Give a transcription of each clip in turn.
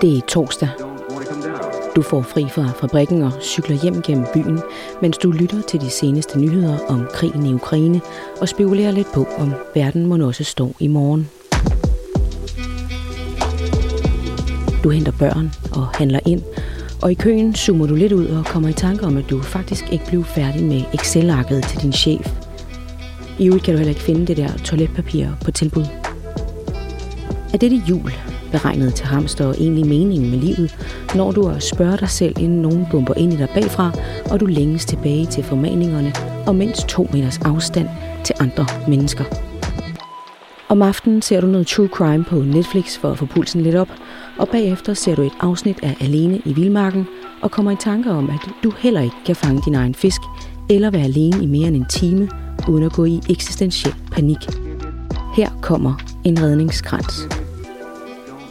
Det er torsdag. Du får fri fra fabrikken og cykler hjem gennem byen, mens du lytter til de seneste nyheder om krigen i Ukraine og spekulerer lidt på, om verden må også stå i morgen. Du henter børn og handler ind, og i køen zoomer du lidt ud og kommer i tanke om, at du faktisk ikke blev færdig med Excel-arket til din chef. I øvrigt kan du heller ikke finde det der toiletpapir på tilbud. Er dette jul beregnet til hamster og egentlig meningen med livet, når du at spørge dig selv, inden nogen bumper ind i dig bagfra, og du længes tilbage til formaningerne og mindst to meters afstand til andre mennesker. Om aftenen ser du noget true crime på Netflix for at få pulsen lidt op, og bagefter ser du et afsnit af Alene i Vildmarken og kommer i tanker om, at du heller ikke kan fange din egen fisk eller være alene i mere end en time uden at gå i eksistentiel panik. Her kommer en redningskrans.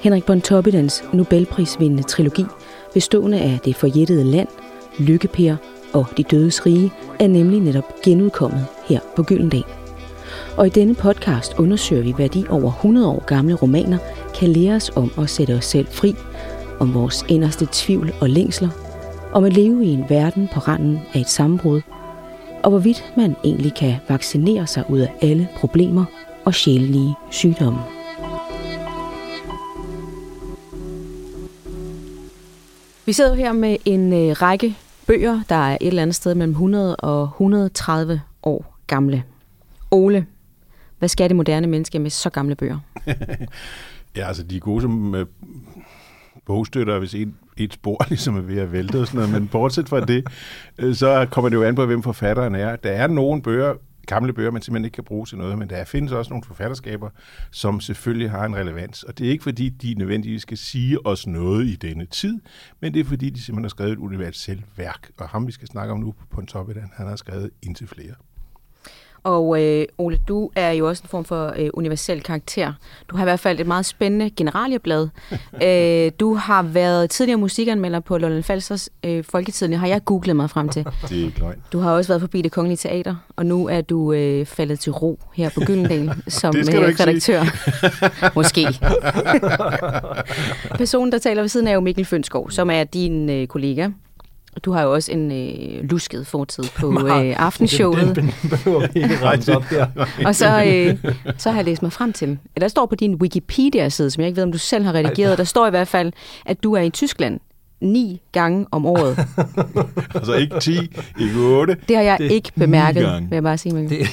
Henrik Bontoppidans Nobelprisvindende trilogi, bestående af Det forjættede land, Lykkeper og De dødes rige, er nemlig netop genudkommet her på Gyldendal. Og i denne podcast undersøger vi, hvad de over 100 år gamle romaner kan lære os om at sætte os selv fri, om vores inderste tvivl og længsler, om at leve i en verden på randen af et sammenbrud, og hvorvidt man egentlig kan vaccinere sig ud af alle problemer og sjælelige sygdomme. Vi sidder her med en øh, række bøger, der er et eller andet sted mellem 100 og 130 år gamle. Ole, hvad skal det moderne menneske med så gamle bøger? Ja, altså de er gode som øh, bogstøtter, hvis en, et spor ligesom er ved at vælte og sådan noget, men bortset fra det, øh, så kommer det jo an på, hvem forfatteren er. Der er nogle bøger, gamle bøger, man simpelthen ikke kan bruge til noget, men der findes også nogle forfatterskaber, som selvfølgelig har en relevans. Og det er ikke fordi, de nødvendigvis skal sige os noget i denne tid, men det er fordi, de simpelthen har skrevet et universelt værk. Og ham, vi skal snakke om nu på Pontoppidan, han har skrevet indtil flere. Og øh, Ole, du er jo også en form for øh, universel karakter. Du har i hvert fald et meget spændende generalieblad. øh, du har været tidligere musikanmelder på Lolland Falsters øh, Folketiden. har jeg googlet mig frem til. Det er ikke løgn. Du har også været forbi det kongelige teater, og nu er du øh, faldet til ro her på Gyldendal som øh, redaktør. Måske. Personen, der taler ved siden af, er jo Mikkel Fønskov, som er din øh, kollega. Du har jo også en øh, lusket fortid på øh, aftenshowet. Den, den behøver vi ikke rense op her. Og så, øh, så har jeg læst mig frem til. Der står på din Wikipedia-side, som jeg ikke ved, om du selv har redigeret, der står i hvert fald, at du er i Tyskland ni gange om året. Altså ikke 10, ikke 8. Det har jeg Det- ikke bemærket, vil jeg bare sige. Mikkel. Det,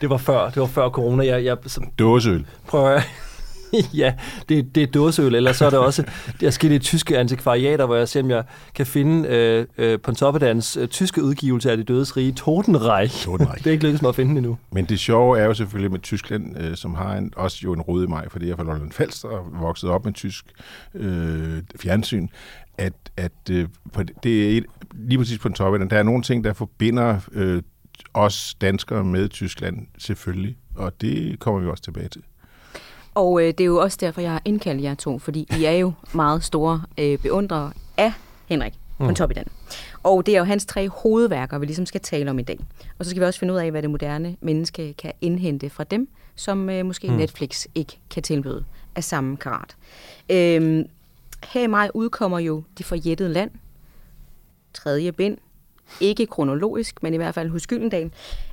det, var før, det var før corona. Jeg, jeg så Dåseøl. prøver jeg. ja, det, det er dåseøl, eller så er det også der er i tyske antikvariater, hvor jeg ser, om jeg kan finde øh, øh, Pontoppidans øh, tyske udgivelse af det dødes rige, Totenreich. Totenreich. Det er ikke lykkedes mig at finde endnu. Men det sjove er jo selvfølgelig med Tyskland, øh, som har en, også jo en rode i mig, fordi jeg er fra Lolland Falster og vokset op med tysk øh, fjernsyn, at, at øh, på, det- er et, lige præcis på en top, der er nogle ting, der forbinder øh, os danskere med Tyskland selvfølgelig, og det kommer vi også tilbage til. Og øh, det er jo også derfor, jeg har indkaldt jer to, fordi I er jo meget store øh, beundrere af Henrik Mm. Pontoppidan. Og det er jo hans tre hovedværker, vi ligesom skal tale om i dag. Og så skal vi også finde ud af, hvad det moderne menneske kan indhente fra dem, som øh, måske mm. Netflix ikke kan tilbyde af samme karat. Øhm, her i maj udkommer jo De forjættede land, tredje bind, ikke kronologisk, men i hvert fald hos Gyldendal.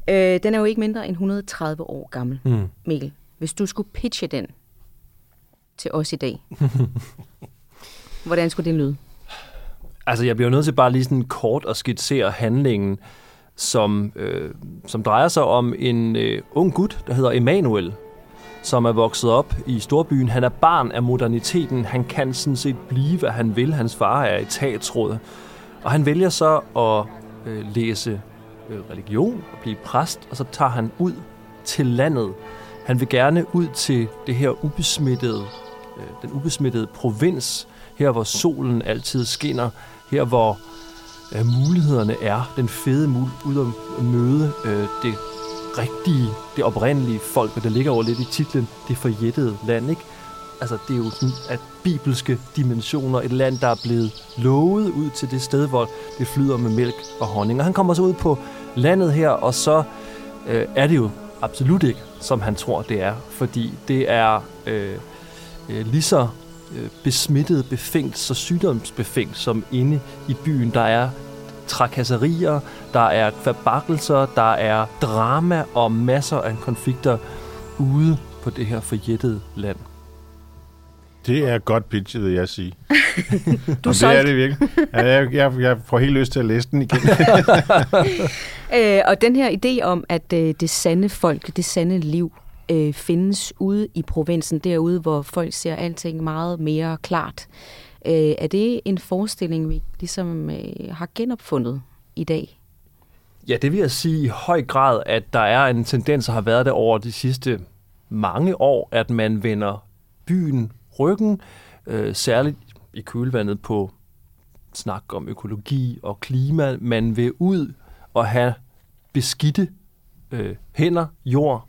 Øh, den er jo ikke mindre end 130 år gammel. Mm. Mikkel, hvis du skulle pitche den til os i dag, hvordan skulle det lyde? Altså, jeg bliver nødt til bare lige sådan kort at skitsere handlingen, som, øh, som drejer sig om en øh, ung gut, der hedder Emanuel, som er vokset op i storbyen. Han er barn af moderniteten. Han kan sådan set blive, hvad han vil. Hans far er etatsråd. Og han vælger så at øh, læse øh, religion og blive præst, og så tager han ud til landet. Han vil gerne ud til det her ubesmittede, øh, den ubesmittede provins, her hvor solen altid skinner, her hvor øh, mulighederne er, den fede mul ud at møde øh, det rigtige, det oprindelige folk, og det ligger over lidt i titlen, det forjættede land, ikke? Altså, det er jo sådan, at bibelske dimensioner, et land, der er blevet lovet ud til det sted, hvor det flyder med mælk og honning. Og han kommer så ud på landet her, og så øh, er det jo absolut ikke, som han tror, det er. Fordi det er øh, øh, lige så øh, besmittet, befængt, så sygdomsbefængt som inde i byen. Der er trakasserier, der er forbakkelser, der er drama og masser af konflikter ude på det her forjættede land. Det er godt pitchet, vil jeg sige. Du Om det er det virkelig. Ja, jeg, jeg, jeg får helt lyst til at læse den igen. Øh, og den her idé om, at øh, det sande folk, det sande liv, øh, findes ude i provinsen, derude, hvor folk ser alting meget mere klart. Øh, er det en forestilling, vi ligesom øh, har genopfundet i dag? Ja, det vil jeg sige i høj grad, at der er en tendens, der har været der over de sidste mange år, at man vender byen ryggen, øh, særligt i kølvandet på snak om økologi og klima. Man vil ud og have beskidte øh, hænder, jord,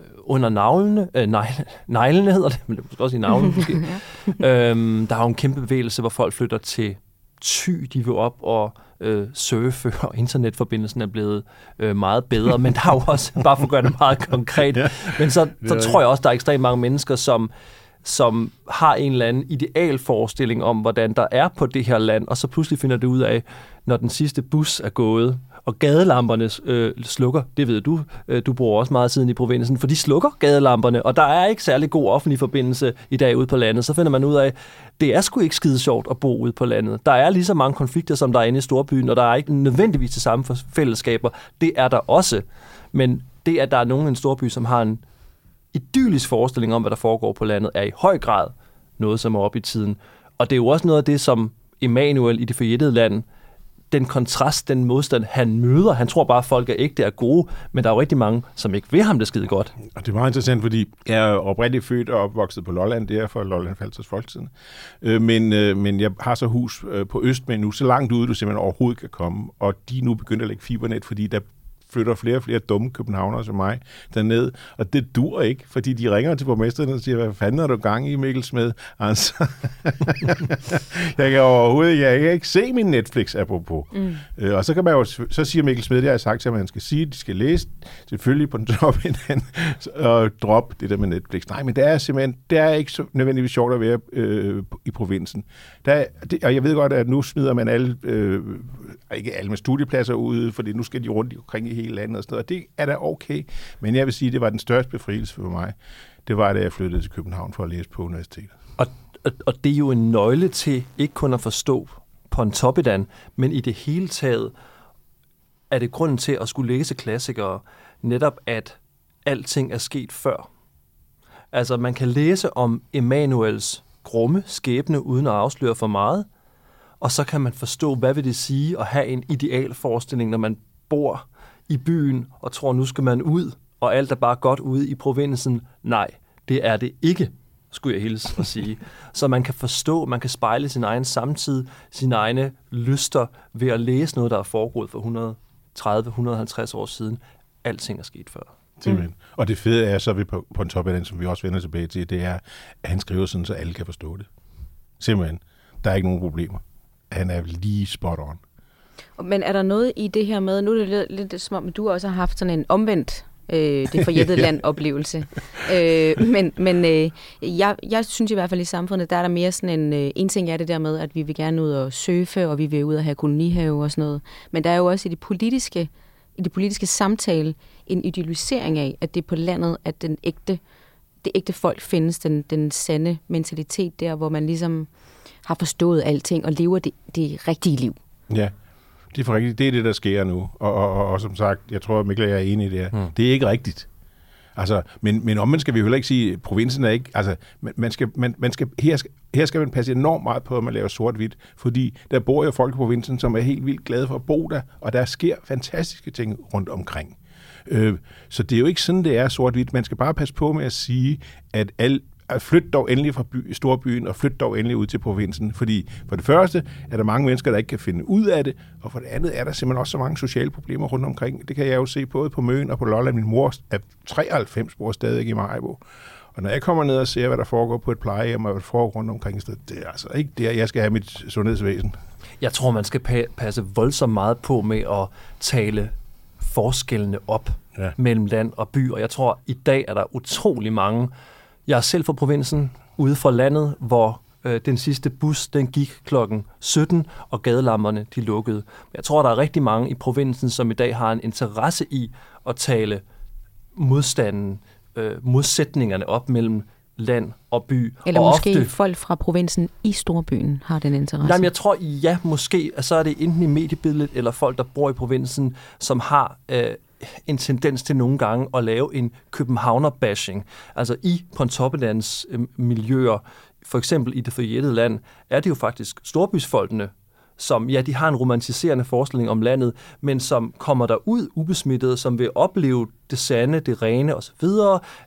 øh, under navlene, øh, negle, neglene hedder det, men det er måske også i navlen måske. øhm, der er jo en kæmpe bevægelse, hvor folk flytter til Thy, de vil op og øh, surfe, og internetforbindelsen er blevet øh, meget bedre, men der er jo også, bare for at gøre det meget konkret, Ja. men så, så tror jeg også, der er ekstremt mange mennesker, som som har en eller anden idealforestilling om, hvordan der er på det her land, og så pludselig finder det ud af, når den sidste bus er gået, og gadelamperne øh, slukker, det ved du, øh, du bruger også meget siden i provinsen, for de slukker gadelamperne, og der er ikke særlig god offentlig forbindelse i dag ude på landet, så finder man ud af, det er sgu ikke skide sjovt at bo ude på landet. Der er lige så mange konflikter, som der er inde i storbyen, og der er ikke nødvendigvis de samme fællesskaber. Det er der også, men det, at der er nogen i en storby, som har en idyllisk forestilling om, hvad der foregår på landet, er i høj grad noget, som er oppe i tiden. Og det er jo også noget af det, som Emanuel i det forjættede land, den kontrast, den modstand, han møder. Han tror bare, at folk er ægte er gode, men der er jo rigtig mange, som ikke vil ham det skide godt. Og det er meget interessant, fordi jeg er oprindeligt født og opvokset på Lolland, det er for Lolland Falsters Folketiden. Øh, men, øh, men jeg har så hus øh, på Østmen nu, så langt ude, du simpelthen overhovedet kan komme. Og de er nu begyndt at lægge fibernet, fordi der flytter flere og flere dumme københavnere som mig derned, og det dur ikke, fordi de ringer til borgmesteren og siger, hvad fanden er du gang i, Mikkel Smed? Altså, jeg kan overhovedet jeg kan ikke se min Netflix, apropos. Mm. Øh, og så kan man jo, så siger Mikkel Smed, det har jeg sagt til ham, at han skal sige, de skal læse, selvfølgelig på den top hinanden, og droppe det der med Netflix. Nej, men det er simpelthen, det er ikke så nødvendigvis sjovt at være øh, i provinsen. Der er, det, og jeg ved godt, at nu smider man alle, øh, ikke alle med studiepladser ud, fordi nu skal de rundt omkring i hele landet og sådan noget, og det er da okay. Men jeg vil sige, at det var den største befrielse for mig. Det var, da jeg flyttede til København for at læse på universitetet. Og, og, og det er jo en nøgle til ikke kun at forstå Pontoppidan, men i det hele taget er det grunden til at skulle læse klassikere, netop at alting er sket før. Altså, man kan læse om Emanuels grumme skæbne, uden at afsløre for meget, og så kan man forstå, hvad vil det sige at have en ideal forestilling, når man bor i byen og tror, nu skal man ud, og alt er bare godt ude i provinsen. Nej, det er det ikke, skulle jeg hilse at sige. Så man kan forstå, man kan spejle sin egen samtid, sine egne lyster ved at læse noget, der er foregået for 130-150 år siden. Alting er sket før. Simpelthen. Mm. Og det fede er så ved på, på en top af den, som vi også vender tilbage til, det er, at han skriver sådan, så alle kan forstå det. Simpelthen. Der er ikke nogen problemer. Han er lige spot on. Men er der noget i det her med, nu er det lidt, lidt som om, du også har haft sådan en omvendt øh, det forjættede land oplevelse. Øh, men men øh, jeg, jeg synes i hvert fald i samfundet, der er der mere sådan en, øh, en ting er det der med, at vi vil gerne ud og surfe, og vi vil ud og have kolonihave og sådan noget. Men der er jo også i det politiske, i det politiske samtale en idealisering af, at det er på landet, at den ægte, det ægte folk findes, den, den sande mentalitet der, hvor man ligesom har forstået alting og lever det, det rigtige liv. Ja, det er for rigtigt. Det er det, der sker nu. Og, og, og, og som sagt, jeg tror, Mikkel og jeg er enige i det her. Mm. Det er ikke rigtigt. Altså, men, men omvendt skal vi jo heller ikke sige, at provinsen er ikke... Altså, man, man skal, man, man skal, her, skal, her skal man passe enormt meget på, at man laver sort-hvidt, fordi der bor jo folk i provinsen, som er helt vildt glade for at bo der, og der sker fantastiske ting rundt omkring. Øh, så det er jo ikke sådan, det er sort-hvidt. Man skal bare passe på med at sige, at alt flyt dog endelig fra by, storbyen, og flyt dog endelig ud til provinsen. Fordi for det første er der mange mennesker, der ikke kan finde ud af det, og for det andet er der simpelthen også så mange sociale problemer rundt omkring. Det kan jeg jo se både på Møn og på Lolland. Min mor er 93 bor stadig i Majbo. Og når jeg kommer ned og ser, hvad der foregår på et plejehjem, og hvad der foregår rundt omkring et sted, det er altså ikke der, jeg skal have mit sundhedsvæsen. Jeg tror, man skal pa- passe voldsomt meget på med at tale forskellene op. ja. mellem land og by, og jeg tror, i dag er der utrolig mange. Jeg er selv fra provinsen, ude for landet, hvor øh, den sidste bus, den gik klokken 17, og gadelamperne, de lukkede. Jeg tror, der er rigtig mange i provinsen, som i dag har en interesse i at tale modstanden, øh, modsætningerne op mellem land og by. Eller og måske ofte, folk fra provinsen i storbyen har den interesse. Jamen, jeg tror, ja, måske, så er det enten i mediebilledet, eller folk, der bor i provinsen, som har øh, en tendens til nogle gange at lave en københavner-bashing. Altså i Pontoppidan's øh, miljøer, for eksempel i det forjættede land, er det jo faktisk storbysfolkene, som, ja, de har en romantiserende forestilling om landet, men som kommer der ud ubesmittet, som vil opleve det sande, det rene osv.,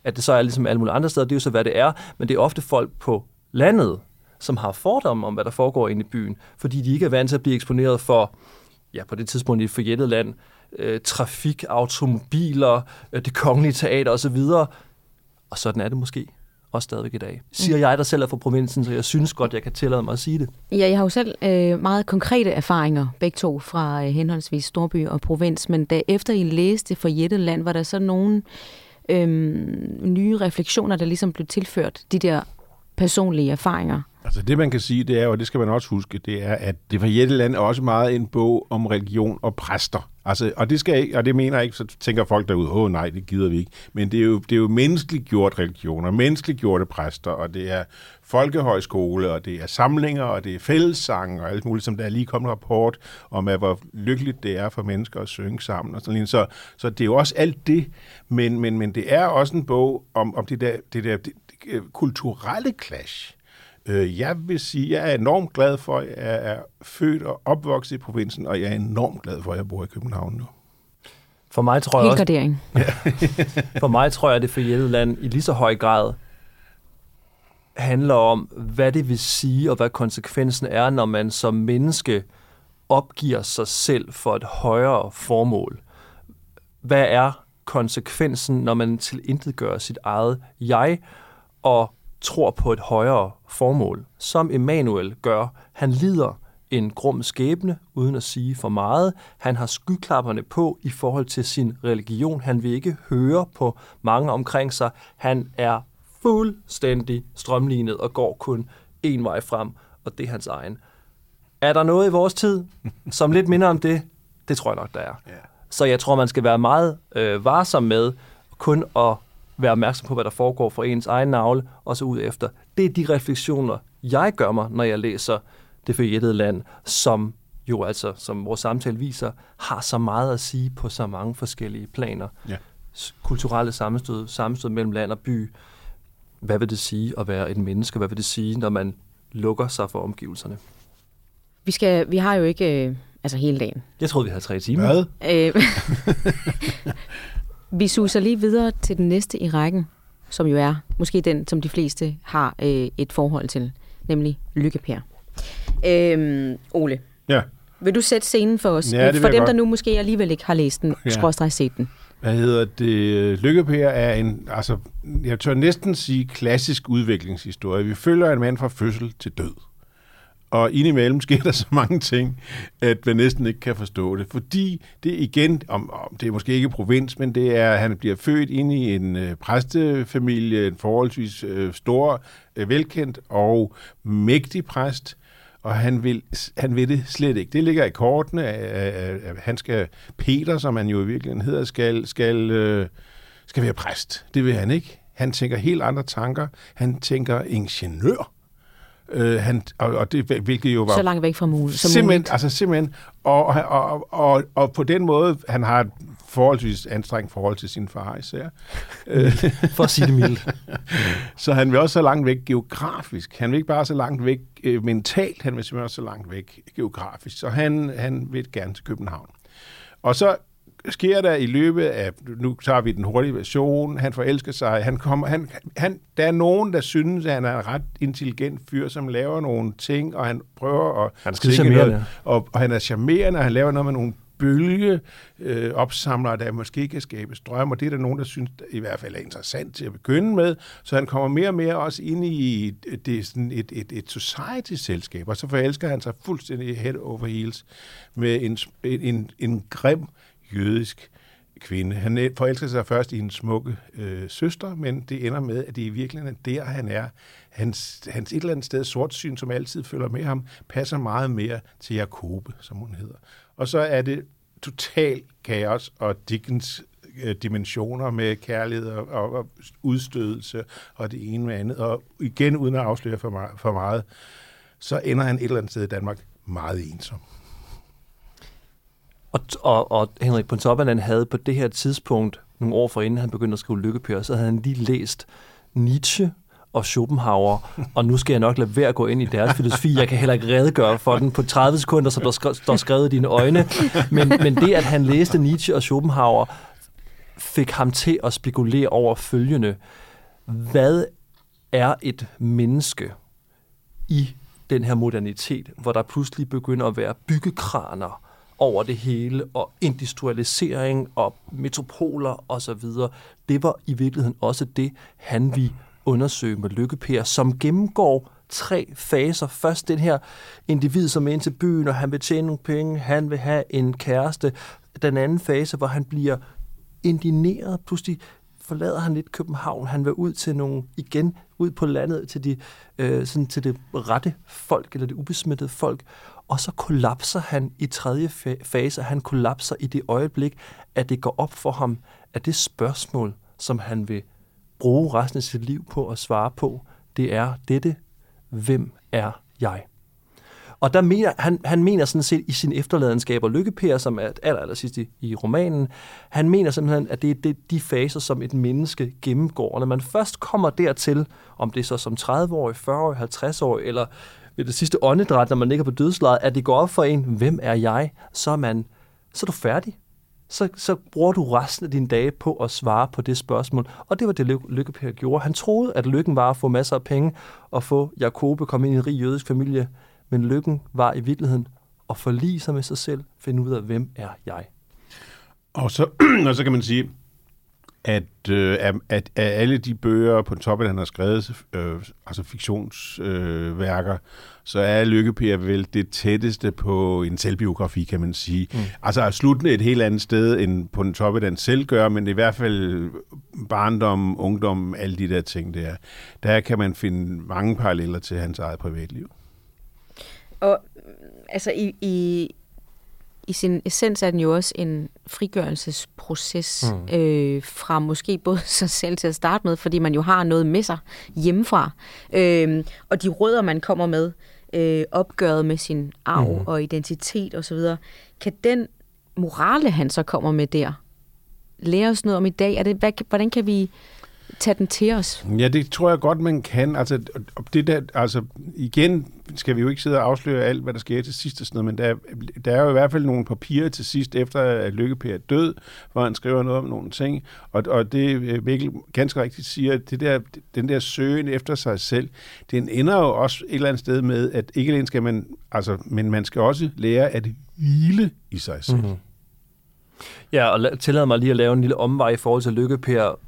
at det så er ligesom alle mulige andre steder, det er jo så, hvad det er, men det er ofte folk på landet, som har fordomme om, hvad der foregår inde i byen, fordi de ikke er vant til at blive eksponeret for, ja, på det tidspunkt i et forjættet land, øh, trafik, automobiler, øh, det kongelige teater osv., og sådan er det måske også stadigvæk i dag. Siger mm. jeg, der selv er fra provinsen, så jeg synes godt, jeg kan tillade mig at sige det. Ja, jeg har jo selv øh, meget konkrete erfaringer, begge to, fra øh, henholdsvis storby og provins, men da efter I læste for Jetteland, var der så nogle øh, nye refleksioner, der ligesom blev tilført de der personlige erfaringer? Altså det, man kan sige, det er, og det skal man også huske, det er, at det for Jetteland er også meget en bog om religion og præster. Altså, og det skal ikke, og det mener jeg ikke, så tænker folk derude, åh oh, nej, det gider vi ikke. Men det er jo, det er jo menneskeligt gjort religioner, menneskeligt gjorte præster, og det er folkehøjskole, og det er samlinger, og det er fællessang, og alt muligt, som der er lige kommet en rapport om, at hvor lykkeligt det er for mennesker at synge sammen. Og sådan så, så det er jo også alt det, men, men, men det er også en bog om, om det der, det der det, det, kulturelle clash jeg vil sige, jeg er enormt glad for, at jeg er født og opvokset i provinsen, og jeg er enormt glad for, at jeg bor i København nu. For mig tror jeg også, for mig tror jeg, at det for Jælland i lige så høj grad handler om, hvad det vil sige, og hvad konsekvensen er, når man som menneske opgiver sig selv for et højere formål. Hvad er konsekvensen, når man tilintetgør sit eget jeg, og tror på et højere formål, som Emanuel gør. Han lider en grum skæbne, uden at sige for meget. Han har skyklapperne på i forhold til sin religion. Han vil ikke høre på mange omkring sig. Han er fuldstændig strømlignet og går kun en vej frem, og det er hans egen. Er der noget i vores tid, som lidt minder om det? Det tror jeg nok, der er. Så jeg tror, man skal være meget øh, varsom med kun at være opmærksom på, hvad der foregår for ens egen navle, og så ud efter. Det er de refleksioner, jeg gør mig, når jeg læser Det forjættede land, som jo altså, som vores samtale viser, har så meget at sige på så mange forskellige planer. Ja. Kulturelle sammenstød, sammenstød mellem land og by. Hvad vil det sige at være et menneske? Hvad vil det sige, når man lukker sig for omgivelserne? Vi, skal, vi har jo ikke øh, altså hele dagen. Jeg troede, vi havde tre timer. Hvad? Øh, Vi suser lige videre til den næste i rækken, som jo er måske den, som de fleste har øh, et forhold til, nemlig Lykkepær. Øhm, Ole, ja. vil du sætte scenen for os? Ja, for dem, der nu måske alligevel ikke har læst den, ja. skråstrej set den. Hvad hedder det? Lykkepær er en, altså, jeg tør næsten sige klassisk udviklingshistorie. Vi følger en mand fra fødsel til død. Og indimellem sker der så mange ting, at man næsten ikke kan forstå det. Fordi det igen, om, om det er måske ikke provins, men det er, at han bliver født ind i en øh, præstefamilie, en forholdsvis øh, stor, øh, velkendt og mægtig præst, og han vil, han vil det slet ikke. Det ligger i kortene, at, at, han skal, Peter, som han jo i virkeligheden hedder, skal, skal, øh, skal være præst. Det vil han ikke. Han tænker helt andre tanker. Han tænker ingeniør. Øh, han, og, og det, hvilket jo var... Så langt væk fra muligt. Simpelthen, muligt. altså simpelthen. Og, og, og, og, og på den måde, han har et forholdsvis anstrengt forhold til sin far især. For at sige det mildt. så han vil også så langt væk geografisk. Han vil ikke bare så langt væk øh, mentalt, han vil simpelthen også så langt væk geografisk. Så han, han vil gerne til København. Og så sker der i løbet af, nu tager vi den hurtige version, han forelsker sig, han kommer, han, han, der er nogen, der synes, at han er en ret intelligent fyr, som laver nogle ting, og han prøver at... Han er noget, og, og han er charmerende, og han laver noget med nogle bølge øh, opsamlere, der måske kan skabe strøm, og det er der nogen, der synes i hvert fald er interessant til at begynde med. Så han kommer mere og mere også ind i det, sådan et, et, et society-selskab, og så forelsker han sig fuldstændig head over heels med en, en, en grim jødisk kvinde. Han forelsker sig først i en smukke øh, søster, men det ender med, at det i virkeligheden er der, han er. Hans, hans et eller andet sted sortsyn, som altid følger med ham, passer meget mere til Jakobe, som hun hedder. Og så er det total kaos og Dickens øh, dimensioner med kærlighed og, og, og udstødelse og det ene med andet. Og igen, uden at afsløre for meget, for meget, så ender han et eller andet sted i Danmark meget ensom. Og, og, og Henrik Pontoppidan havde på det her tidspunkt, nogle år forinden han begyndte at skrive Lykkepør, så havde han lige læst Nietzsche og Schopenhauer, og nu skal jeg nok lade være at gå ind i deres filosofi. Jeg kan heller ikke redegøre for den på 30 sekunder, så der står skrevet i dine øjne. Men, men det, at han læste Nietzsche og Schopenhauer, fik ham til at spekulere over følgende. Hvad er et menneske i den her modernitet, hvor der pludselig begynder at være byggekraner over det hele, og industrialisering og metropoler osv. Det var i virkeligheden også det, han vi undersøge med Lykkepær, som gennemgår tre faser. Først den her individ, som er ind til byen, og han vil tjene nogle penge, han vil have en kæreste. Den anden fase, hvor han bliver indineret, pludselig forlader han lidt København. Han vil ud til nogle, igen ud på landet, til, de, øh, sådan til det rette folk, eller det ubesmittede folk. Og så kollapser han i tredje fase. Han kollapser i det øjeblik, at det går op for ham, at det spørgsmål, som han vil bruge resten af sit liv på at svare på, det er dette, hvem er jeg? Og der mener, han, han mener sådan set i sin efterladenskab og lykkepære, som er aller, aller sidst i, i romanen, han mener simpelthen, at det er det, de faser, som et menneske gennemgår. Og når man først kommer dertil, om det er så som 30-årig, 40-årig, 50-årig, eller ved det sidste åndedræt, når man ligger på dødslejet, at det går op for en, hvem er jeg, så er, man, så er du færdig så, så bruger du resten af dine dage på at svare på det spørgsmål. Og det var det, Lykke gjorde. Han troede, at lykken var at få masser af penge og få Jakobe komme ind i en rig jødisk familie. Men lykken var i virkeligheden at forlige sig med sig selv, finde ud af, hvem er jeg. Og så, og så kan man sige, at, øh, at, at alle de bøger på toppen, han har skrevet, øh, altså fiktionsværker, øh, så er Lykke Per vel det tætteste på en selvbiografi, kan man sige. Mm. Altså er sluttende et helt andet sted, end på den toppe, den selv gør, men i hvert fald barndom, ungdom, alle de der ting der. Der kan man finde mange paralleller til hans eget privatliv. Og altså i, i, i sin essens er den jo også en frigørelsesproces mm. øh, fra måske både sig selv til at starte med, fordi man jo har noget med sig hjemmefra. Øh, og de rødder, man kommer med, øh, opgøret med sin arv mm. og identitet osv., kan den morale, han så kommer med der, lære os noget om i dag? Er det, hvad, hvordan kan vi tage den til os? Ja, det tror jeg godt, man kan. Altså, det der, altså igen skal vi jo ikke sidde og afsløre alt, hvad der sker til sidst og sådan noget, men der, der er jo i hvert fald nogle papirer til sidst, efter at Lykke er død, hvor han skriver noget om nogle ting, og, og det øh, Mikkel ganske rigtigt siger, at det der, den der søgen efter sig selv, den ender jo også et eller andet sted med, at ikke alene skal man, altså, men man skal også lære at hvile i sig selv. Mm-hmm. Ja, og tillad mig lige at lave en lille omvej i forhold til Lykke Per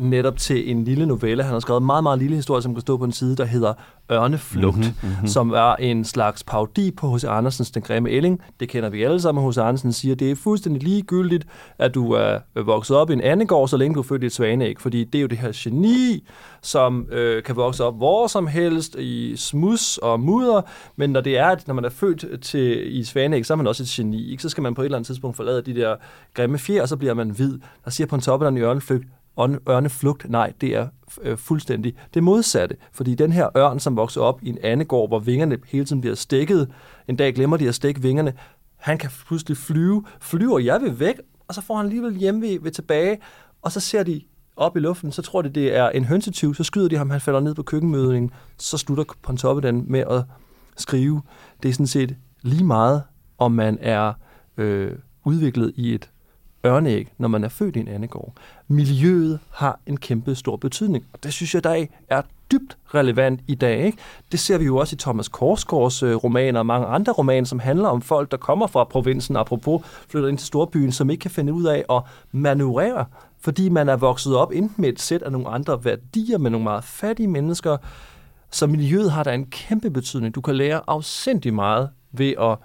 netop til en lille novelle. Han har skrevet en meget, meget lille historie, som kan stå på en side, der hedder Ørneflugt, mm-hmm, mm-hmm. som er en slags parodi på H.C. Andersens Den Grimme Elling. Det kender vi alle sammen. H.C. Andersen siger, det er fuldstændig ligegyldigt, at du er vokset op i en anden gård, så længe du er født i et svaneæg, fordi det er jo det her geni, som øh, kan vokse op hvor som helst i smus og mudder, men når det er, at når man er født til, i svaneæg, så er man også et geni. Ikke? Så skal man på et eller andet tidspunkt forlade de der grimme fjer, og så bliver man hvid. Der siger på en toppen af ørneflugt, ørneflugt, nej, det er øh, fuldstændig det modsatte. Fordi den her ørn, som vokser op i en andegård, hvor vingerne hele tiden bliver stikket, en dag glemmer de at stikke vingerne, han kan pludselig flyve. Flyver jeg vil væk, og så får han alligevel hjemme ved, ved tilbage, og så ser de op i luften, så tror de, det er en hønsetyv, så skyder de ham, han falder ned på køkkenmødningen, så slutter Pontoppidan med at skrive. Det er sådan set lige meget, om man er øh, udviklet i et ørneæg, når man er født i en andegård. Miljøet har en kæmpe stor betydning, og det synes jeg, der er dybt relevant i dag. Ikke? Det ser vi jo også i Thomas Korsgaards øh, romaner og mange andre romaner, som handler om folk, der kommer fra provinsen, apropos flytter ind til storbyen, som ikke kan finde ud af at manøvrere, fordi man er vokset op enten med et sæt af nogle andre værdier, med nogle meget fattige mennesker, så miljøet har der en kæmpe betydning. Du kan lære afsindig meget ved at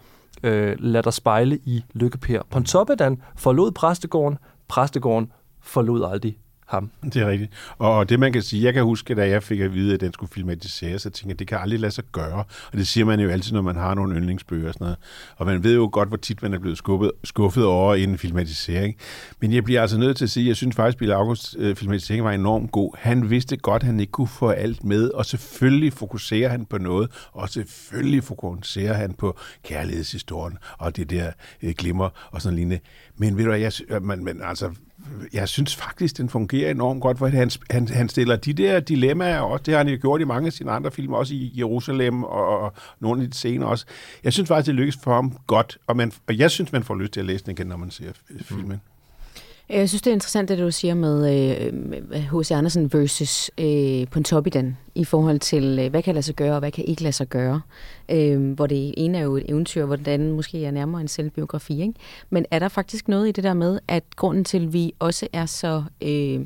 øh, lade dig spejle i Lykkeper. Pontoppidan forlod præstegården, præstegården forlod aldrig ham. Det er rigtigt. Og det man kan sige, jeg kan huske, da jeg fik at vide, at den skulle filmatiseres, så tænkte jeg, det kan aldrig lade sig gøre. Og det siger man jo altid, når man har nogle yndlingsbøger og sådan noget. Og man ved jo godt, hvor tit man er blevet skuffet, skuffet over en filmatisering. Men jeg bliver altså nødt til at sige, at jeg synes faktisk, at Bill August øh, filmatisering var enormt god. Han vidste godt, at han ikke kunne få alt med, og selvfølgelig fokuserer han på noget, og selvfølgelig fokuserer han på kærlighedshistorien og det der øh, glimmer og sådan lignende. Men ved du hvad, jeg, øh, man, men altså, jeg synes faktisk, den fungerer enormt godt, for han, han, han stiller de der dilemmaer også, det har han jo gjort i mange af sine andre film, også i Jerusalem og, og nogle af de scener også. Jeg synes faktisk, det lykkes for ham godt, og, man, og jeg synes, man får lyst til at læse den igen, når man ser filmen. Mm. Øh, jeg synes, det er interessant, det du siger med H.C. Øh, Andersen versus øh, Pontoppidan i forhold til, øh, hvad kan lade sig gøre, og hvad kan ikke lade sig gøre. Øh, hvor det ene er jo et eventyr, hvor det andet måske er nærmere en selvbiografi. Ikke? Men er der faktisk noget i det der med, at grunden til, at vi også er så... Øh,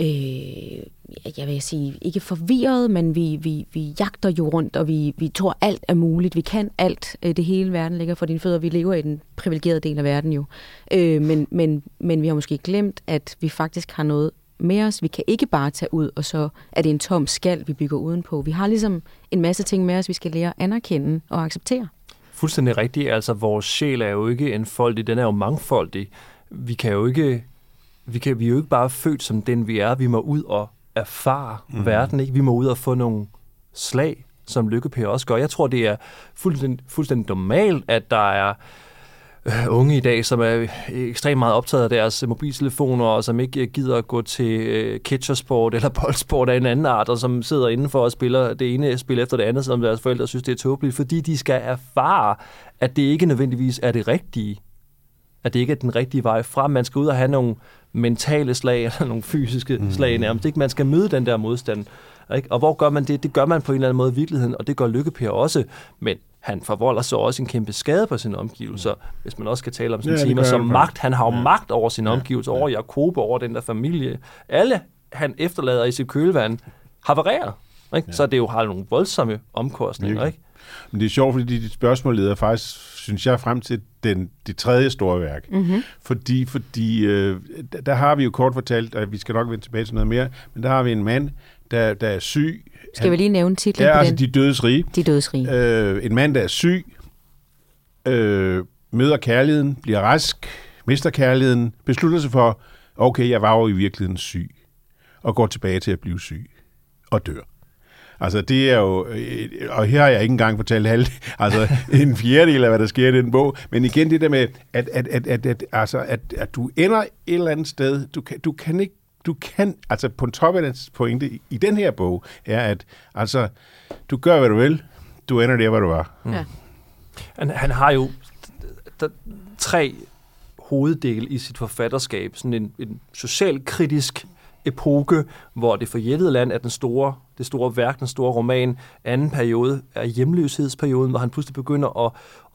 øh, jeg vil sige, ikke forvirret, men vi, vi, vi jagter jo rundt, og vi, vi tror, alt er muligt. Vi kan alt. Øh, det hele verden ligger for dine fødder. Vi lever i den privilegerede del af verden jo. Øh, men, men, men vi har måske glemt, at vi faktisk har noget med os. Vi kan ikke bare tage ud, og så er det en tom skal, vi bygger udenpå. Vi har ligesom en masse ting med os, vi skal lære at anerkende og acceptere. Fuldstændig rigtigt. Altså, vores sjæl er jo ikke enfoldig, den er jo mangfoldig. Vi kan jo ikke vi, kan, vi er jo ikke bare født som den, vi er. Vi må ud og erfare mm. verden. Ikke? Vi må ud og få nogle slag, som Lykke også gør. Jeg tror, det er fuldstændig, fuldstændig normalt, at der er øh, unge i dag, som er ekstremt meget optaget af deres mobiltelefoner, og som ikke gider at gå til øh, catchersport eller boldsport af en anden art, og som sidder indenfor og spiller det ene spil efter det andet, som deres forældre synes, det er tåbeligt, fordi de skal erfare, at det ikke nødvendigvis er det rigtige. At det ikke er den rigtige vej frem. Man skal ud og have nogle mentale slag, eller nogle fysiske mm. slag nærmest. Ikke? Man skal møde den der modstand. Ikke? Og hvor gør man det? Det gør man på en eller anden måde i virkeligheden, og det gør Lykke også. Men han forvolder så også en kæmpe skade på sine omgivelser, hvis man også kan tale om sådan ja, timer som magt. Han har jo ja. magt over sine omgivelser, ja. over Jakob, over den der familie. Alle han efterlader i sit kølevand havarerer. Ikke? Ja. Så det jo har nogle voldsomme omkostninger. Ikke? Men det er sjovt, fordi dit spørgsmål leder faktisk, synes jeg, frem til den, det tredje store værk. Mm-hmm. Fordi, fordi øh, der har vi jo kort fortalt, og vi skal nok vende tilbage til noget mere, men der har vi en mand, der, der er syg. Skal Han, vi lige nævne titlen ja, på altså den? De dødes rige. De dødes rige. Øh, en mand, der er syg, øh, møder kærligheden, bliver rask, mister kærligheden, beslutter sig for, okay, jeg var jo i virkeligheden syg, og går tilbage til at blive syg, og dør. Altså, det er jo... Øh, og her har jeg ikke engang fortalt halv, altså en fjerdedel af, hvad der sker i den bog. Men igen det der med, at, at, at, at, at, altså, at, at du ender et eller andet sted. Du kan, du kan ikke du kan, altså på top af den pointe i, i den her bog, er, at altså, du gør, hvad du vil, du ender der, hvor du var. Mm. Ja. Han, han har jo der, tre hoveddele i sit forfatterskab. Sådan en, en socialkritisk epoke, hvor det for land er den store, det store værk, den store roman. Anden periode er hjemløshedsperioden, hvor han pludselig begynder at,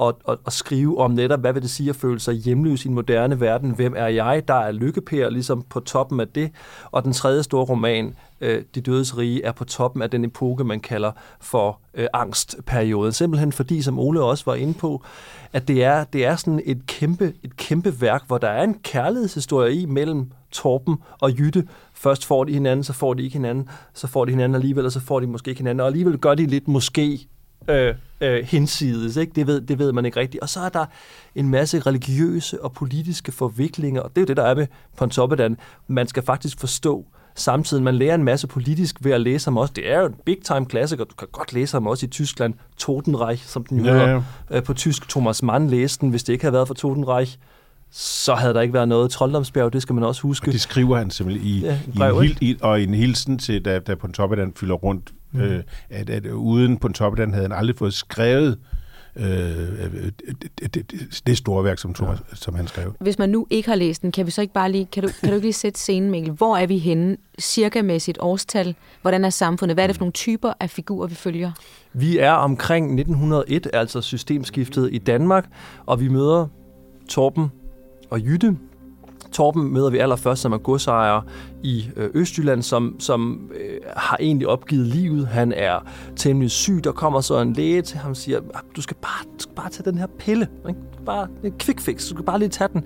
at, at, at skrive om netop, hvad vil det sige at føle sig hjemløs i en moderne verden? Hvem er jeg? Der er lykkepær ligesom på toppen af det. Og den tredje store roman, øh, De Dødes Rige, er på toppen af den epoke, man kalder for øh, angstperioden. Simpelthen fordi, som Ole også var inde på, at det er, det er sådan et kæmpe, et kæmpe værk, hvor der er en kærlighedshistorie i mellem Torben og Jytte, Først får de hinanden, så får de ikke hinanden, så får de hinanden alligevel, og så får de måske ikke hinanden, og alligevel gør de lidt måske øh, øh, hinsides. Ikke? Det, ved, det ved man ikke rigtigt. Og så er der en masse religiøse og politiske forviklinger, og det er jo det, der er med Pontoppidan. Man skal faktisk forstå samtidig. Man lærer en masse politisk ved at læse ham også. Det er jo en big time klassiker. Du kan godt læse ham også i Tyskland. Totenreich, som den ja, hedder ja. Øh, på tysk. Thomas Mann læste den, hvis det ikke havde været for Totenreich så havde der ikke været noget trolddomsbjerg, det skal man også huske. Og det skriver han simpelthen i, ja, i, en, hil, i og i en hilsen til, da, da Pontoppidan fylder rundt, mm. øh, at, at uden Pontoppidan havde han aldrig fået skrevet øh, det, det, det store værk, som, Thomas, ja. som han skrev. Hvis man nu ikke har læst den, kan vi så ikke bare lige, kan du, kan du ikke lige sætte scenen, Mikkel? Hvor er vi henne, cirka med sit årstal? Hvordan er samfundet? Hvad er det for nogle typer af figurer, vi følger? Vi er omkring 1901, altså systemskiftet i Danmark, og vi møder Torben og Jytte. Torben møder vi allerførst, som er godsejer i øh, Østjylland, som, som øh, har egentlig opgivet livet. Han er temmelig syg. Der kommer så en læge til ham og siger, ah, du skal bare, du skal bare tage den her pille. Ikke? Bare, en quick fix. Du skal bare lige tage den.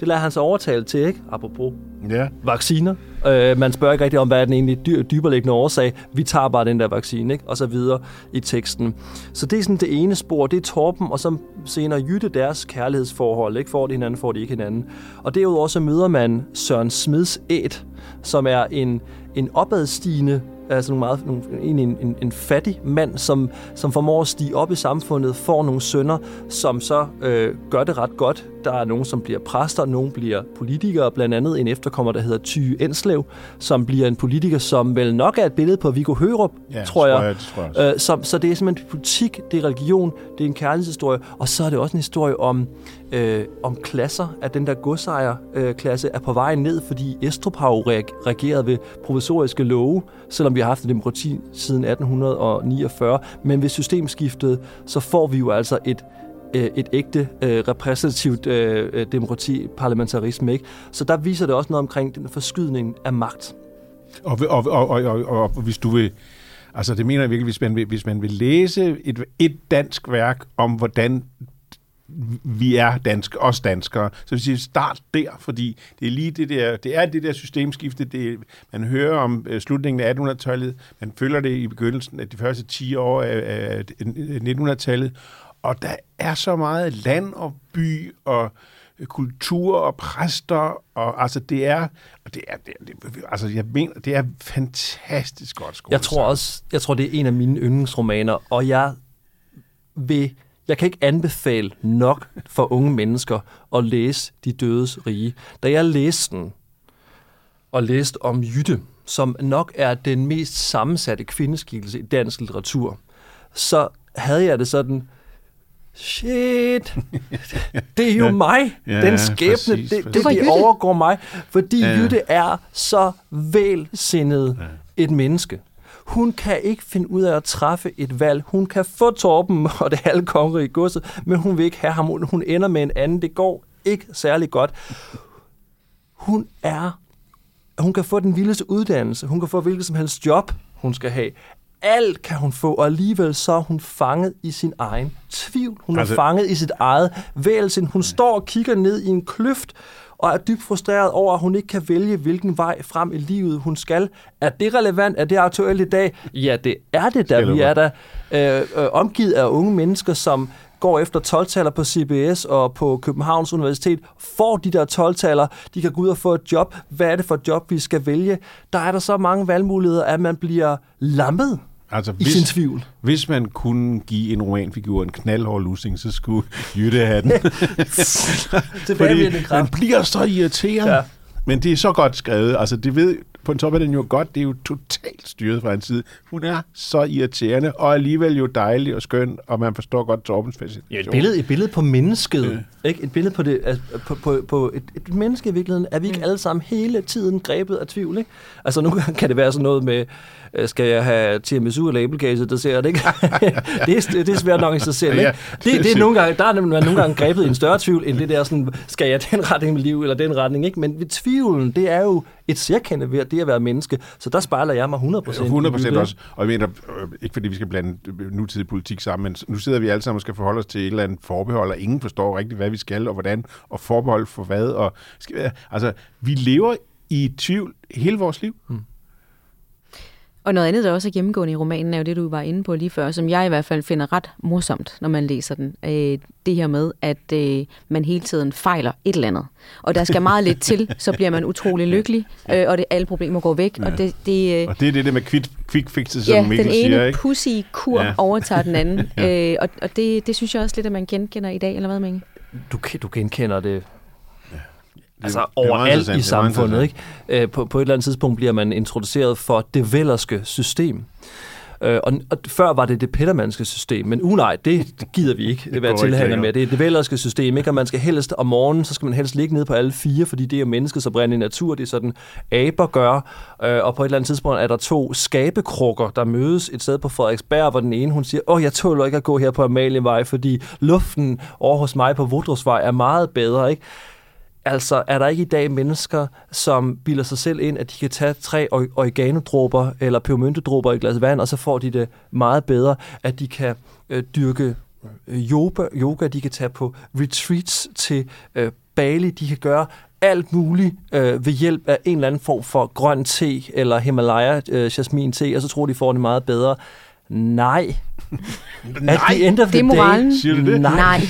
Det lader han sig overtale til, ikke? Apropos Ja. vacciner. Øh, man spørger ikke rigtig om, hvad er den egentlig dy- dyberliggende årsag. Vi tager bare den der vaccine, ikke? Og så videre i teksten. Så det er sådan det ene spor, det er Torben, og så senere Jytte deres kærlighedsforhold, ikke? Får de hinanden, får de ikke hinanden. Og derudover så møder man Søren Smids æt, som er en, en opadstigende altså nogle meget, nogle, en, en, en, fattig mand, som, som formår at stige op i samfundet, får nogle sønner, som så øh, gør det ret godt. Der er nogen, som bliver præster, nogen bliver politikere, blandt andet en efterkommer, der hedder Ty Enslev, som bliver en politiker, som vel nok er et billede på Viggo Hørup, Ja, tror jeg. tror jeg, det tror jeg. Øh, så, så det er simpelthen politik, det er religion, det er en kærlighedshistorie, og så er det også en historie om, øh, om klasser, at den der godsejerklasse øh, er på vej ned, fordi Estrup har jo reageret ved provisoriske love, selvom vi har haft et demokrati siden 1849. Men ved systemskiftet, så får vi jo altså et øh, et ægte øh, repræsentativt øh, demokrati, parlamentarisme. Ikke? Så der viser det også noget omkring den forskydning af magt. Og, og, og, og, og, og hvis du vil, altså det mener jeg virkelig, hvis man vil, hvis man vil læse et, et dansk værk om, hvordan vi er danske, os danskere. Så vil sige, start der, fordi det er lige det der, det er det der systemskifte, det, man hører om øh, slutningen af 1800-tallet, man følger det i begyndelsen af de første 10 år af, af 1900-tallet, og der er så meget land og by og kultur og præster, og altså det er, og det er, det det, altså jeg mener, det er fantastisk godt skrevet. Jeg tror også, jeg tror, det er en af mine yndlingsromaner, og jeg vil, jeg kan ikke anbefale nok for unge mennesker at læse De Dødes Rige. Da jeg læste den, og læste om Jytte, som nok er den mest sammensatte kvindeskikkelse i dansk litteratur, så havde jeg det sådan, shit, det er jo Ja. mig, Ja, den ja, skæbne, præcis, det, det, præcis. Det overgår mig, fordi Ja. Jytte er så velsindet et menneske. Hun kan ikke finde ud af at træffe et valg. Hun kan få Torben og det halve kongerige i godset, men hun vil ikke have ham. Hun ender med en anden. Det går ikke særlig godt. Hun er... Hun kan få den vildeste uddannelse. Hun kan få hvilket som helst job, hun skal have. Alt kan hun få, og alligevel så er hun fanget i sin egen tvivl. Hun altså, er fanget i sit eget vægelsen. Hun står og kigger ned i en kløft, og er dybt frustreret over, at hun ikke kan vælge, hvilken vej frem i livet hun skal. Er det relevant? Er det aktuelt i dag? Ja, det er det, da vi er der øh, øh, omgivet af unge mennesker, som går efter 12-taller på CBS og på Københavns Universitet, får de der 12-taller, de kan gå ud og få et job. Hvad er det for et job, vi skal vælge? Der er der så mange valgmuligheder, at man bliver lammet altså, i sin tvivl. hvis man kunne give en romanfigur en knaldhård lussing, så skulle Jytte have den. Den kraft. bliver så irriterende. Ja. Men det er så godt skrevet. Altså, det ved, på en top er den jo godt. Det er jo totalt styret fra en side. Hun er så irriterende, og alligevel jo dejlig og skøn, og man forstår godt Torbens fascination. Ja, et billede, et billede på mennesket. Ja. Ikke? Et billede på, det, altså, på, på, på et, et menneske i virkeligheden. Er vi ikke alle sammen hele tiden grebet af tvivl? Ikke? Altså nogle gange kan det være sådan noget med, øh, skal jeg have tiramisu eller ser det ikke. det, er, det er svært nok i sig selv. Ikke? Ja, Det, det er nogle gange, der er man nogle gange grebet i en større tvivl, end det der sådan, skal jeg den retning i mit liv, eller den retning. Ikke? Men ved tvivlen, det er jo et særkende ved det at være menneske. Så der spejler jeg mig 100%. 100 i procent det. også. Og jeg mener, øh, ikke fordi vi skal blande øh, nutidig politik sammen, men nu sidder vi alle sammen og skal forholde os til et eller andet forbehold, og ingen forstår rigtigt, hvad vi skal, og hvordan, og forbehold for hvad. Og skal, altså, vi lever i tvivl hele vores liv. Og noget andet, der også er gennemgående i romanen, er jo det, du var inde på lige før, som jeg i hvert fald finder ret morsomt, når man læser den. Øh, det her med, at øh, man hele tiden fejler et eller andet. Og der skal meget lidt til, så bliver man utrolig lykkelig, øh, og det, alle problemer går væk. Og det, det, øh, Og det er det der med quick, quick fixes, som ja, Mikkel den siger, ene ikke? pussy kur Ja. ja. overtager den anden. øh, og og det, det synes jeg også lidt, at man genkender i dag, eller hvad, Minge? Du, du genkender det altså det er overalt i det samfundet. Ikke? Øh, på, på et eller andet tidspunkt bliver man introduceret for det vællerske system. Øh, og, og før var det det pettermandske system, men uh, nej, det gider vi ikke det være tilhænger med. Det er det vællerske system, ikke? og man skal helst om morgenen, så skal man helst ligge nede på alle fire, fordi det er menneskets oprindelige natur, det er sådan aber gør, øh, og på et eller andet tidspunkt er der to skabekrukker, der mødes et sted på Frederiksberg, hvor den ene hun siger, åh, jeg tåler ikke at gå her på Amalienvej, fordi luften over hos mig på Vudrosvej er meget bedre, ikke? Altså, er der ikke i dag mennesker, som bilder sig selv ind, at de kan tage tre or- oregano-dråber eller pebermyntedråber i et glas vand, og så får de det meget bedre, at de kan øh, dyrke øh, yoga, yoga, de kan tage på retreats til øh, Bali, de kan gøre alt muligt øh, ved hjælp af en eller anden form for grøn te eller Himalaya øh, jasmin te, og så tror de får det meget bedre. Nej. At the end of Det er the moralen. Siger du det? Nej. Nej.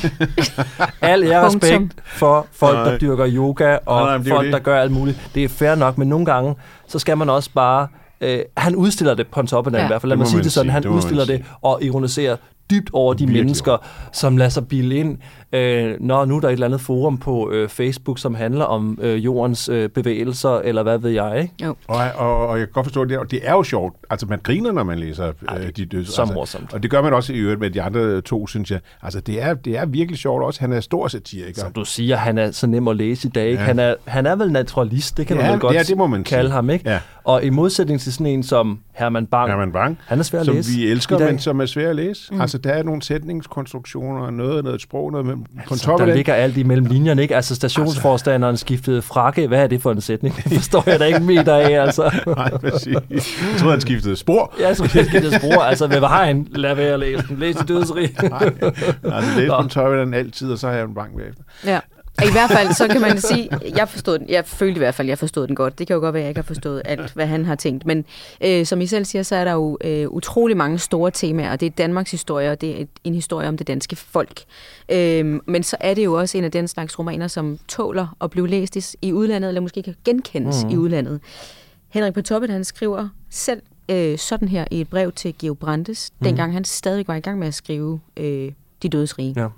Al Punktum. respekt for folk, Nej. der dyrker yoga, og Nej, nej, folk, det. der gør alt muligt. Det er fair nok, men nogle gange, så skal man også bare... Øh, han udstiller det på en top af Ja. i hvert fald. Lad mig sige man det sådan. sige, Han det man udstiller det og ironiserer dybt over de Virkelig mennesker, som lader sig bilde ind. Øh, når nu er der et eller andet forum på øh, Facebook, som handler om øh, jordens øh, bevægelser, eller hvad ved jeg, ikke? Og, og, og jeg kan godt forstå det, og det er jo sjovt. Altså, man griner, når man læser øh, de døds. så altså, morsomt. Og det gør man også i øvrigt med de andre to, synes jeg. Altså, det er, det er virkelig sjovt også. Han er stor satiriker. Som du siger, han er så nem at læse i dag. Ikke? Ja. Han, er, han er vel naturalist, det kan Ja, man vel godt ja, det må man kalde sige. ham. ikke? Ja. Og i modsætning til sådan en som Herman Bang, Herman Bang, han er svær at som læse vi elsker, men som er svær at læse. Mm. Altså, der er nogle sætningskonstruktioner, og noget, noget sprog, noget med, på Så top der ligger alt imellem linjerne, ikke? Altså stationsforstanderen skiftede frakke. Hvad er det for en sætning? Det forstår jeg da ikke meter af, altså. Nej, præcis. Jeg troede, han skiftede spor. Jeg skulle ikke skifte spor. Altså, hvad har han? Lad være at læse den. Læs i dødsrig. Altså, på top af den altid, og så har jeg en bank bagefter. Ja. I hvert fald, så kan man sige, jeg forstod den, jeg følte i hvert fald, jeg forstod den godt. Det kan jo godt være, at jeg ikke har forstået alt, hvad han har tænkt. Men øh, som I selv siger, så er der jo øh, utrolig mange store temaer, og det er Danmarks historie, og det er et, en historie om det danske folk. Øh, men så er det jo også en af den slags romaner, som tåler at blive læst i, i udlandet, eller måske kan genkendes mm. i udlandet. Henrik på Toppet, han skriver selv øh, sådan her i et brev til Georg Brandes, mm. dengang han stadig var i gang med at skrive øh, De Dødes Rige. Ja.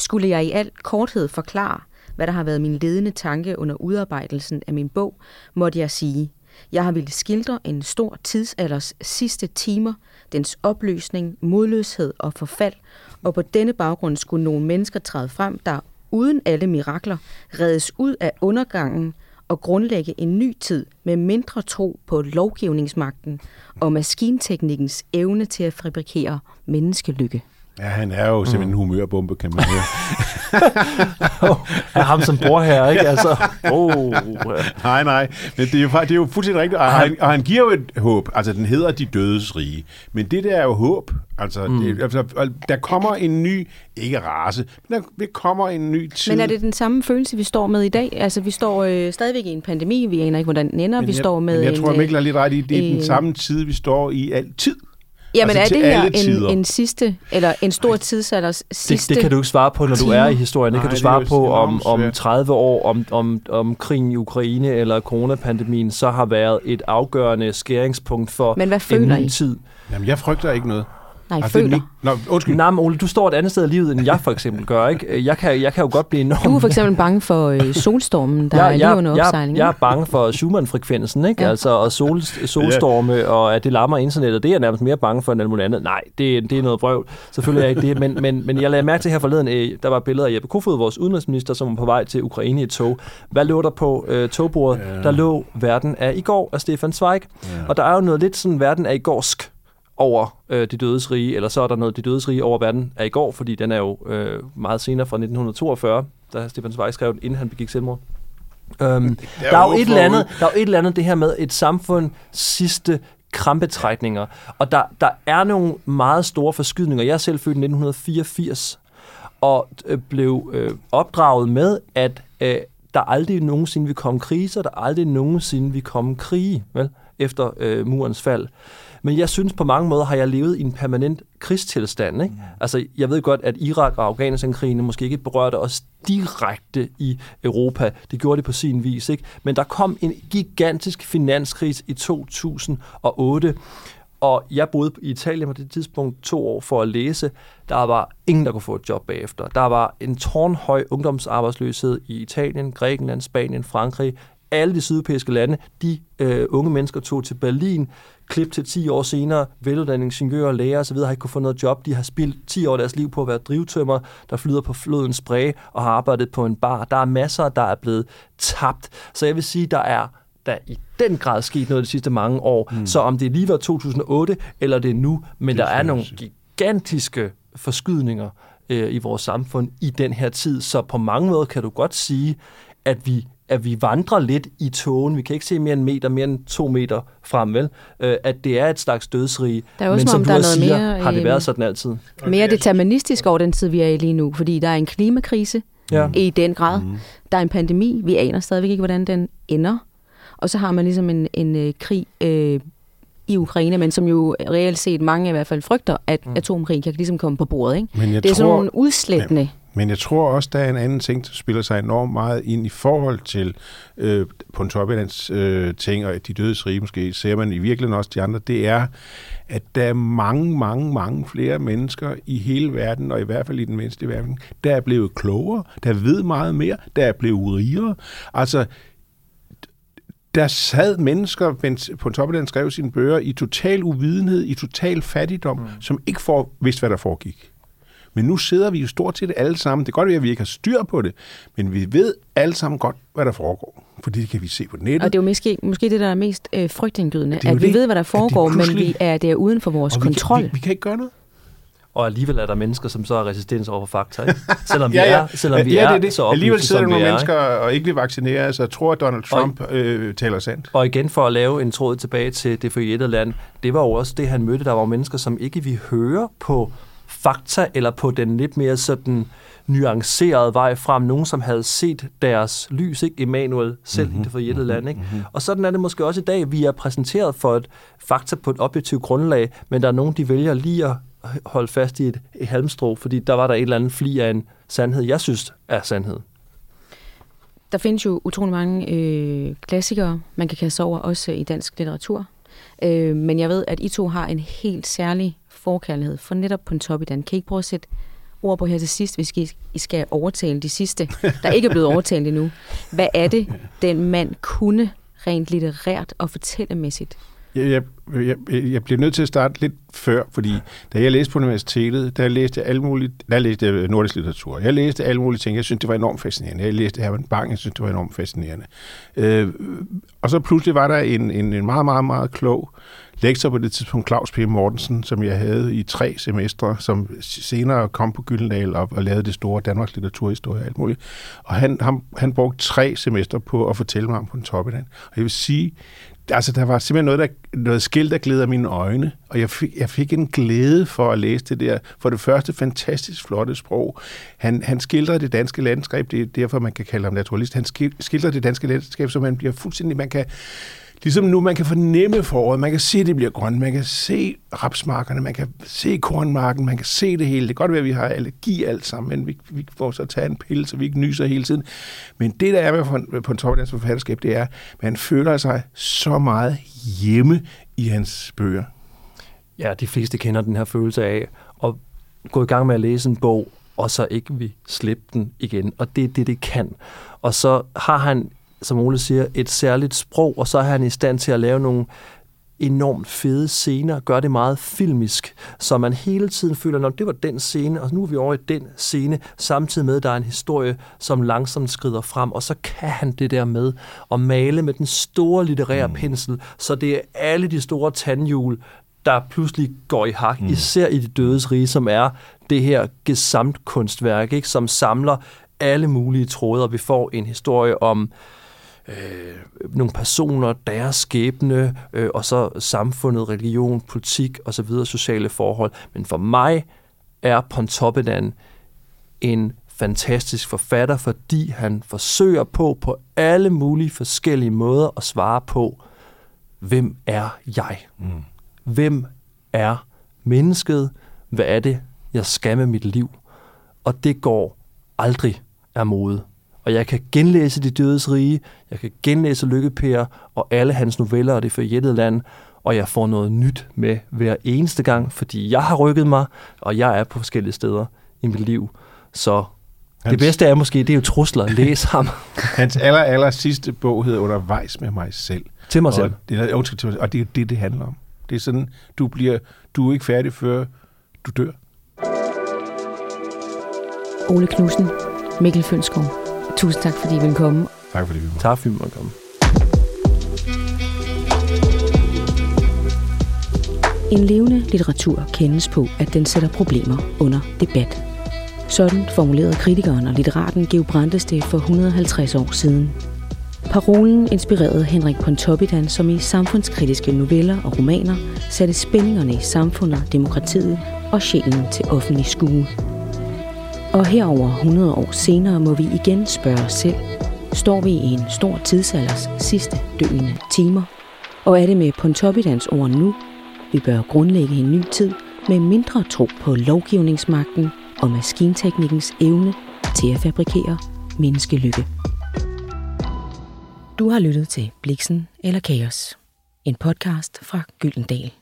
Skulle jeg i al korthed forklare, hvad der har været min ledende tanke under udarbejdelsen af min bog, måtte jeg sige, jeg har ville skildre en stor tidsalders sidste timer, dens opløsning, modløshed og forfald, og på denne baggrund skulle nogle mennesker træde frem, der uden alle mirakler reddes ud af undergangen og grundlægge en ny tid med mindre tro på lovgivningsmagten og maskinteknikkens evne til at fabrikere menneskelykke. Ja, han er jo simpelthen en humørbombe, kan man høre. Er ham som bror her, ikke? Altså, oh, nej, nej, men det er jo, det er jo fuldstændig rigtigt, og han, og han giver jo et håb. Altså, den hedder De Dødes Rige. Men det der er jo håb. Altså, mm. det, altså der kommer en ny, ikke race, men der, kommer en ny tid. Men er det den samme følelse, vi står med i dag? Altså, vi står øh, stadigvæk i en pandemi, vi aner ikke, hvordan den ender. men vi jeg, står med men jeg en, tror, Mikkel har lidt ret i, det er den øh, samme tid, vi står i altid. Jamen altså er det her tider. en, en sidste, eller en stor tidsalders det, sidste? det kan du ikke svare på, når du er i historien. Det kan Nej, du det svare på om, om svært. 30 år, om, om, om krigen i Ukraine eller coronapandemien, så har været et afgørende skæringspunkt for Men hvad en føler ny I? tid. Jamen, jeg frygter ikke noget. Nej, Altså, det er føler. Mik- Nå, undskyld. Nej, men Ole, du står et andet sted i livet, end jeg for eksempel gør. Ikke? Jeg, kan, jeg kan jo godt blive enormt... Du er for eksempel bange for øh, solstormen, der er lige jeg, under jeg, opsejling. jeg er ikke? bange for Schumann-frekvensen, ikke? Ja. Altså, og sol, solstorme, og at det lammer internettet, det er jeg nærmest mere bange for end alt muligt andet. Nej, det, det er noget brøvl. Selvfølgelig er jeg ikke det, men, men, men jeg lagde mærke til her forleden, øh, der var billeder af Jeppe Kofod, vores udenrigsminister, som var på vej til Ukraine i et tog. Hvad lå der på øh, togbordet? Ja. Der lå Verden af i går af Stefan Zweig. Ja. Og der er jo noget lidt sådan Verden af i gårsk over øh, de dødes rige, eller så er der noget de dødes rige over verden af i går, fordi den er jo øh, meget senere fra 1942, da Stefan Zweig skrev den, inden han begik selvmord. Øhm, der, er jo et eller andet, der er jo et eller andet det her med et samfund sidste krampetrækninger. Og der, der er nogle meget store forskydninger. Jeg er selv født i 1984, og øh, blev øh, opdraget med, at øh, der aldrig nogensinde vil komme kriser, der aldrig nogensinde vil komme krige, vel, efter øh, murens fald. Men jeg synes på mange måder har jeg levet i en permanent krigstilstand. Ikke? Mm. Altså, jeg ved godt, at Irak og Afghanistan-krigene måske ikke berørte os direkte i Europa. Det gjorde det på sin vis. Ikke? Men der kom en gigantisk finanskrise i 2008, og jeg boede i Italien på det tidspunkt to år for at læse. Der var ingen, der kunne få et job bagefter. Der var en tårnhøj ungdomsarbejdsløshed i Italien, Grækenland, Spanien, Frankrig. Alle de sydeuropæiske lande, de øh, unge mennesker tog til Berlin, klip til 10 år senere, veluddannede ingeniører, læger osv. har ikke kunne få noget job. De har spildt 10 år af deres liv på at være drivtømmer, der flyder på floden Spree og har arbejdet på en bar. Der er masser, der er blevet tabt. Så jeg vil sige, der er der er i den grad sket noget de sidste mange år. Mm. Så om det lige var 2008, eller det er nu, men Det er der er nogle gigantiske forskydninger øh, i vores samfund i den her tid. Så på mange måder kan du godt sige, at vi at vi vandrer lidt i togen. Vi kan ikke se mere end meter, mere end to meter frem, vel? Øh, at det er et slags dødsrige. Der er også Men som som om, du der er også noget siger, mere, har det været sådan altid. Mere deterministisk over den tid, vi er i lige nu, fordi der er en klimakrise, Ja. i den grad. Mm. Der er en pandemi, vi aner stadigvæk ikke, hvordan den ender. Og så har man ligesom en, en øh, krig øh, i Ukraine, men som jo reelt set mange i hvert fald frygter, at mm. atomkrig kan ligesom komme på bordet. Ikke? Men jeg Det er sådan tror, nogle udslættende. Men jeg tror også, der er en anden ting, der spiller sig enormt meget ind i forhold til øh, Pontoppidan's øh, ting, og de dødes rige måske, ser man i virkeligheden også de andre, det er, at der er mange, mange, mange flere mennesker i hele verden, og i hvert fald i den mindste verden, der er blevet klogere, der ved meget mere, der er blevet rigere. Altså, der sad mennesker, mens Pontoppidan skrev sine bøger, i total uvidenhed, i total fattigdom, mm. som ikke for, vidste, hvad der foregik. Men nu sidder vi jo stort set alle sammen. Det kan godt være, at vi ikke har styr på det, men vi ved alle sammen godt, hvad der foregår. Fordi det kan vi se på nettet. Og det er jo måske, måske det, der er mest øh, frygtindgydende, er at vi det, ved, hvad der at de foregår, men vi er, det er uden for vores Og kontrol. Vi kan, vi, vi kan ikke gøre noget. Og alligevel er der mennesker, som så er resistens over for fakta, ikke? Selvom vi ja, ja. er, selvom vi ja, er det er det. så Alligevel oplyste, sidder der nogle vi er, mennesker og ikke vil vaccinere sig og tror, at Donald Trump øh, taler sandt. Og igen for at lave en tråd tilbage til det forjættede land, det var jo også det, han mødte. Der var mennesker, som ikke ville høre på fakta, eller på den lidt mere sådan nuancerede vej frem. Nogen, som havde set deres lys, ikke? Emanuel selv mm-hmm, i det forjættede land. Ikke? Mm-hmm. Og sådan er det måske også i dag. Vi er præsenteret for et fakta på et objektivt grundlag, men der er nogen, de vælger lige at holde fast i et, et halmstrå, fordi der var der et eller andet fli af en sandhed, jeg synes er sandhed. Der findes jo utrolig mange øh, klassikere, man kan kaste over, også i dansk litteratur. Øh, men jeg ved, at I to har en helt særlig forkærlighed for netop Pontoppidan. Kan I ikke prøve at sætte ord på her til sidst, hvis I, I skal overtale de sidste, der ikke er blevet overtalt endnu? Hvad er det, den mand kunne rent litterært og fortællemæssigt? Jeg, jeg, jeg, bliver nødt til at starte lidt før, fordi da jeg læste på universitetet, der læste jeg alle mulige, der læste jeg nordisk litteratur. Jeg læste alle mulige ting, jeg synes, det var enormt fascinerende. Jeg læste Herman Bang, jeg synes, det var enormt fascinerende. Øh, og så pludselig var der en, en, en meget, meget, meget klog lektor på det tidspunkt, Claus P. Mortensen, som jeg havde i tre semestre, som senere kom på Gyldendal og, og lavede det store Danmarks litteraturhistorie og alt muligt. Og han, han, han brugte tre semestre på at fortælle mig om Pontoppidan. Og jeg vil sige, altså der var simpelthen noget, der, noget skilt, der glæder mine øjne, og jeg fik, jeg fik en glæde for at læse det der. For det første, fantastisk flotte sprog. Han, han skildrer det danske landskab, det er derfor, man kan kalde ham naturalist. Han skildrer det danske landskab, så man bliver fuldstændig, man kan, ligesom nu, man kan fornemme foråret, man kan se, det bliver grønt, man kan se rapsmarkerne, man kan se kornmarken, man kan se det hele. Det kan godt være, at vi har allergi alt sammen, men vi, vi får så tage en pille, så vi ikke nyser hele tiden. Men det, der er med på en Toppedans forfatterskab, det er, at man føler sig så meget hjemme i hans bøger. Ja, de fleste kender den her følelse af at gå i gang med at læse en bog, og så ikke vi slippe den igen. Og det er det, det kan. Og så har han, som Ole siger, et særligt sprog, og så er han i stand til at lave nogle enormt fede scener, gør det meget filmisk, så man hele tiden føler, at det var den scene, og nu er vi over i den scene, samtidig med, at der er en historie, som langsomt skrider frem, og så kan han det der med at male med den store litterære mm. pensel, så det er alle de store tandhjul, der pludselig går i hak, mm. især i det dødes rige, som er det her gesamtkunstværk, ikke, som samler alle mulige tråde, og vi får en historie om øh, nogle personer, deres skæbne, øh, og så samfundet, religion, politik osv., sociale forhold. Men for mig er Pontoppidan en fantastisk forfatter, fordi han forsøger på på alle mulige forskellige måder at svare på, hvem er jeg? Mm. Hvem er mennesket? Hvad er det, jeg skal med mit liv? Og det går aldrig af mode. Og jeg kan genlæse De Dødes Rige, jeg kan genlæse Lykkepær og alle hans noveller og det forjættede land, og jeg får noget nyt med hver eneste gang, fordi jeg har rykket mig, og jeg er på forskellige steder i mit liv. Så Hans- det bedste er måske, det er jo trusler. Læs ham Hans aller, aller sidste bog hedder Undervejs med mig selv. til mig selv. Og det, er, undskyld, til mig selv. og det er det, det handler om. Det er sådan, du, bliver, du er ikke færdig, før du dør. Ole Knudsen, Mikkel Fønskov. Tusind tak, fordi I ville komme. Tak fordi vi var. Tak, fordi man komme. En levende litteratur kendes på, at den sætter problemer under debat. Sådan formulerede kritikeren og litteraten Geo Brandes det for 150 år siden. Parolen inspirerede Henrik Pontoppidan, som i samfundskritiske noveller og romaner satte spændingerne i samfundet, demokratiet og sjælen til offentlig skue. Og herover 100 år senere må vi igen spørge os selv, står vi i en stor tidsalders sidste døende timer? Og er det med Pontoppidans ord nu, vi bør grundlægge en ny tid med mindre tro på lovgivningsmagten og maskinteknikkens evne til at fabrikere menneskelykke. Du har lyttet til Bliksen eller Kaos, en podcast fra Gyldendal.